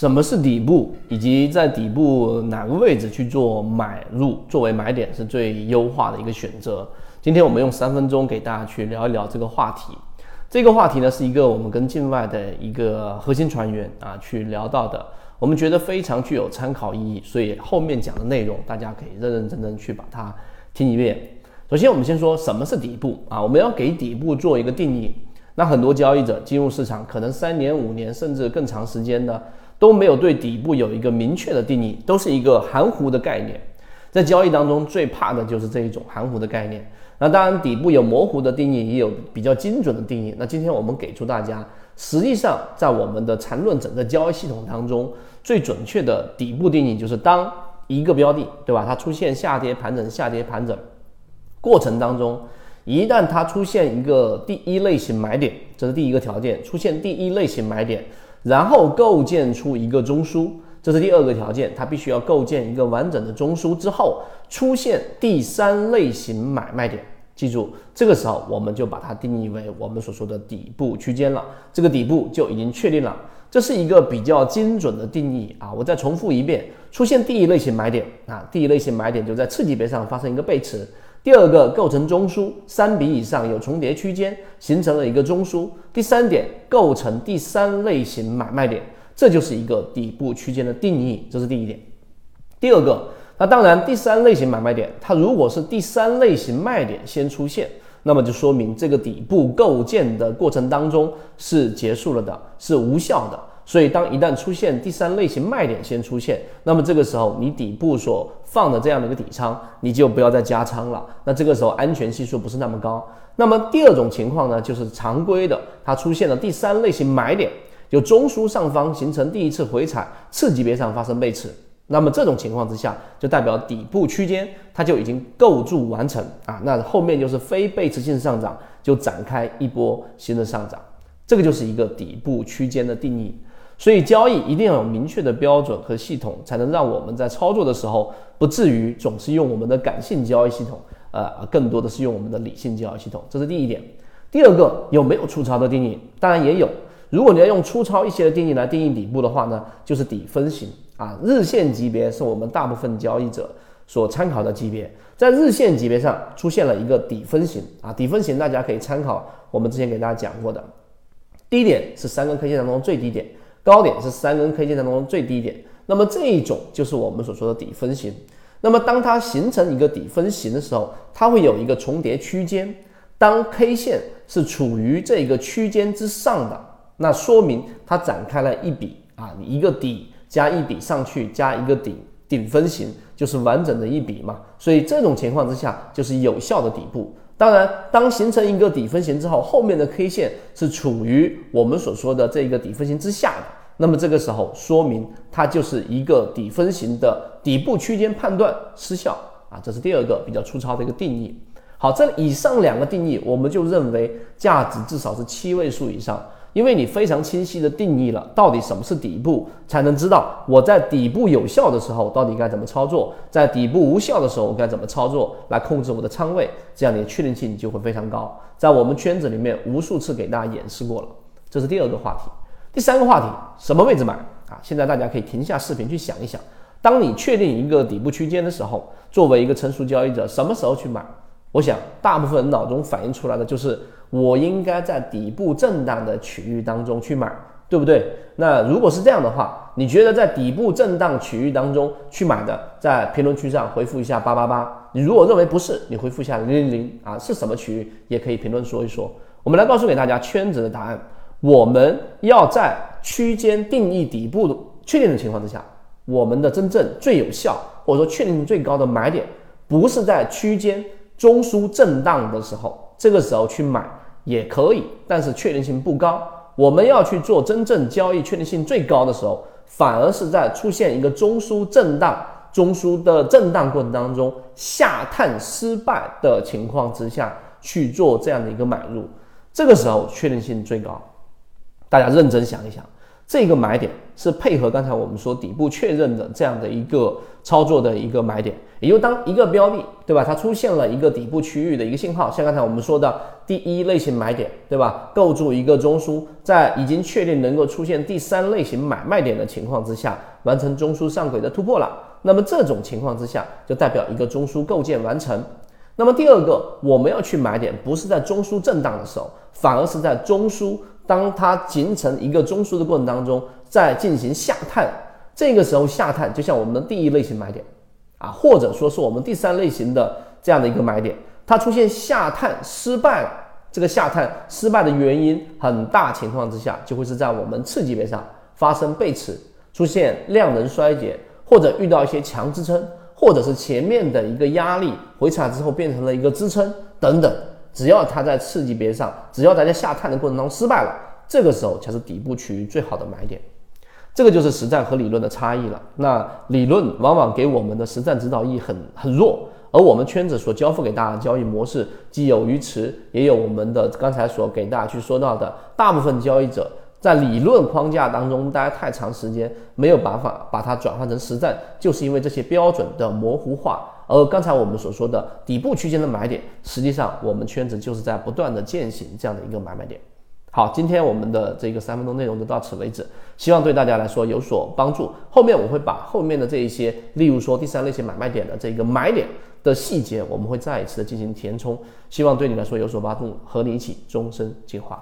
什么是底部，以及在底部哪个位置去做买入作为买点是最优化的一个选择。今天我们用三分钟给大家去聊一聊这个话题。这个话题呢是一个我们跟境外的一个核心船员啊去聊到的，我们觉得非常具有参考意义，所以后面讲的内容大家可以认认真真去把它听一遍。首先我们先说什么是底部啊，我们要给底部做一个定义。那很多交易者进入市场，可能三年、五年甚至更长时间的都没有对底部有一个明确的定义，都是一个含糊的概念。在交易当中最怕的就是这一种含糊的概念。那当然，底部有模糊的定义，也有比较精准的定义。那今天我们给出大家，实际上在我们的缠论整个交易系统当中，最准确的底部定义就是当一个标的，对吧？它出现下跌盘整、下跌盘整过程当中，一旦它出现一个第一类型买点，这是第一个条件，出现第一类型买点，然后构建出一个中枢。这是第二个条件，它必须要构建一个完整的中枢之后，出现第三类型买卖点。记住，这个时候我们就把它定义为我们所说的底部区间了。这个底部就已经确定了，这是一个比较精准的定义啊。我再重复一遍：出现第一类型买点啊，第一类型买点就在次级别上发生一个背驰；第二个构成中枢，三笔以上有重叠区间，形成了一个中枢；第三点构成第三类型买卖点。这就是一个底部区间的定义，这是第一点。第二个，那当然，第三类型买卖点，它如果是第三类型卖点先出现，那么就说明这个底部构建的过程当中是结束了的，是无效的。所以，当一旦出现第三类型卖点先出现，那么这个时候你底部所放的这样的一个底仓，你就不要再加仓了。那这个时候安全系数不是那么高。那么第二种情况呢，就是常规的，它出现了第三类型买点。就中枢上方形成第一次回踩，次级别上发生背驰，那么这种情况之下，就代表底部区间它就已经构筑完成啊，那后面就是非背驰性上涨，就展开一波新的上涨，这个就是一个底部区间的定义。所以交易一定要有明确的标准和系统，才能让我们在操作的时候不至于总是用我们的感性交易系统，呃，更多的是用我们的理性交易系统，这是第一点。第二个有没有粗糙的定义？当然也有。如果你要用粗糙一些的定义来定义底部的话呢，就是底分型啊，日线级别是我们大部分交易者所参考的级别，在日线级别上出现了一个底分型啊，底分型大家可以参考我们之前给大家讲过的，低点是三根 K 线当中最低点，高点是三根 K 线当中最低点，那么这一种就是我们所说的底分型。那么当它形成一个底分型的时候，它会有一个重叠区间，当 K 线是处于这个区间之上的。那说明它展开了一笔啊，一个底加一笔上去，加一个顶顶分型，就是完整的一笔嘛。所以这种情况之下，就是有效的底部。当然，当形成一个底分型之后，后面的 K 线是处于我们所说的这个底分型之下的，那么这个时候说明它就是一个底分型的底部区间判断失效啊，这是第二个比较粗糙的一个定义。好，这以上两个定义，我们就认为价值至少是七位数以上。因为你非常清晰的定义了到底什么是底部，才能知道我在底部有效的时候到底该怎么操作，在底部无效的时候该怎么操作来控制我的仓位，这样你的确定性就会非常高。在我们圈子里面无数次给大家演示过了，这是第二个话题。第三个话题，什么位置买啊？现在大家可以停下视频去想一想，当你确定一个底部区间的时候，作为一个成熟交易者，什么时候去买？我想大部分人脑中反映出来的就是。我应该在底部震荡的区域当中去买，对不对？那如果是这样的话，你觉得在底部震荡区域当中去买的，在评论区上回复一下八八八。你如果认为不是，你回复一下零零零啊，是什么区域也可以评论说一说。我们来告诉给大家圈子的答案。我们要在区间定义底部的确定的情况之下，我们的真正最有效或者说确定性最高的买点，不是在区间中枢震荡的时候，这个时候去买。也可以，但是确定性不高。我们要去做真正交易确定性最高的时候，反而是在出现一个中枢震荡、中枢的震荡过程当中下探失败的情况之下去做这样的一个买入，这个时候确定性最高。大家认真想一想，这个买点是配合刚才我们说底部确认的这样的一个操作的一个买点，也就当一个标的，对吧？它出现了一个底部区域的一个信号，像刚才我们说的第一类型买点，对吧？构筑一个中枢，在已经确定能够出现第三类型买卖点的情况之下，完成中枢上轨的突破了。那么这种情况之下，就代表一个中枢构建完成。那么第二个，我们要去买点，不是在中枢震荡的时候，反而是在中枢。当它形成一个中枢的过程当中，在进行下探，这个时候下探就像我们的第一类型买点啊，或者说是我们第三类型的这样的一个买点，它出现下探失败，这个下探失败的原因，很大情况之下就会是在我们次级别上发生背驰，出现量能衰竭，或者遇到一些强支撑，或者是前面的一个压力回踩之后变成了一个支撑等等。只要它在次级别上，只要大家下探的过程当中失败了，这个时候才是底部区域最好的买点。这个就是实战和理论的差异了。那理论往往给我们的实战指导意义很很弱，而我们圈子所交付给大家的交易模式，既有鱼池，也有我们的刚才所给大家去说到的，大部分交易者在理论框架当中待太长时间，没有办法把它转换成实战，就是因为这些标准的模糊化。而刚才我们所说的底部区间的买点，实际上我们圈子就是在不断的践行这样的一个买卖点。好，今天我们的这个三分钟内容就到此为止，希望对大家来说有所帮助。后面我会把后面的这一些，例如说第三类型买卖点的这个买点的细节，我们会再一次的进行填充，希望对你来说有所帮助，和你一起终身进化。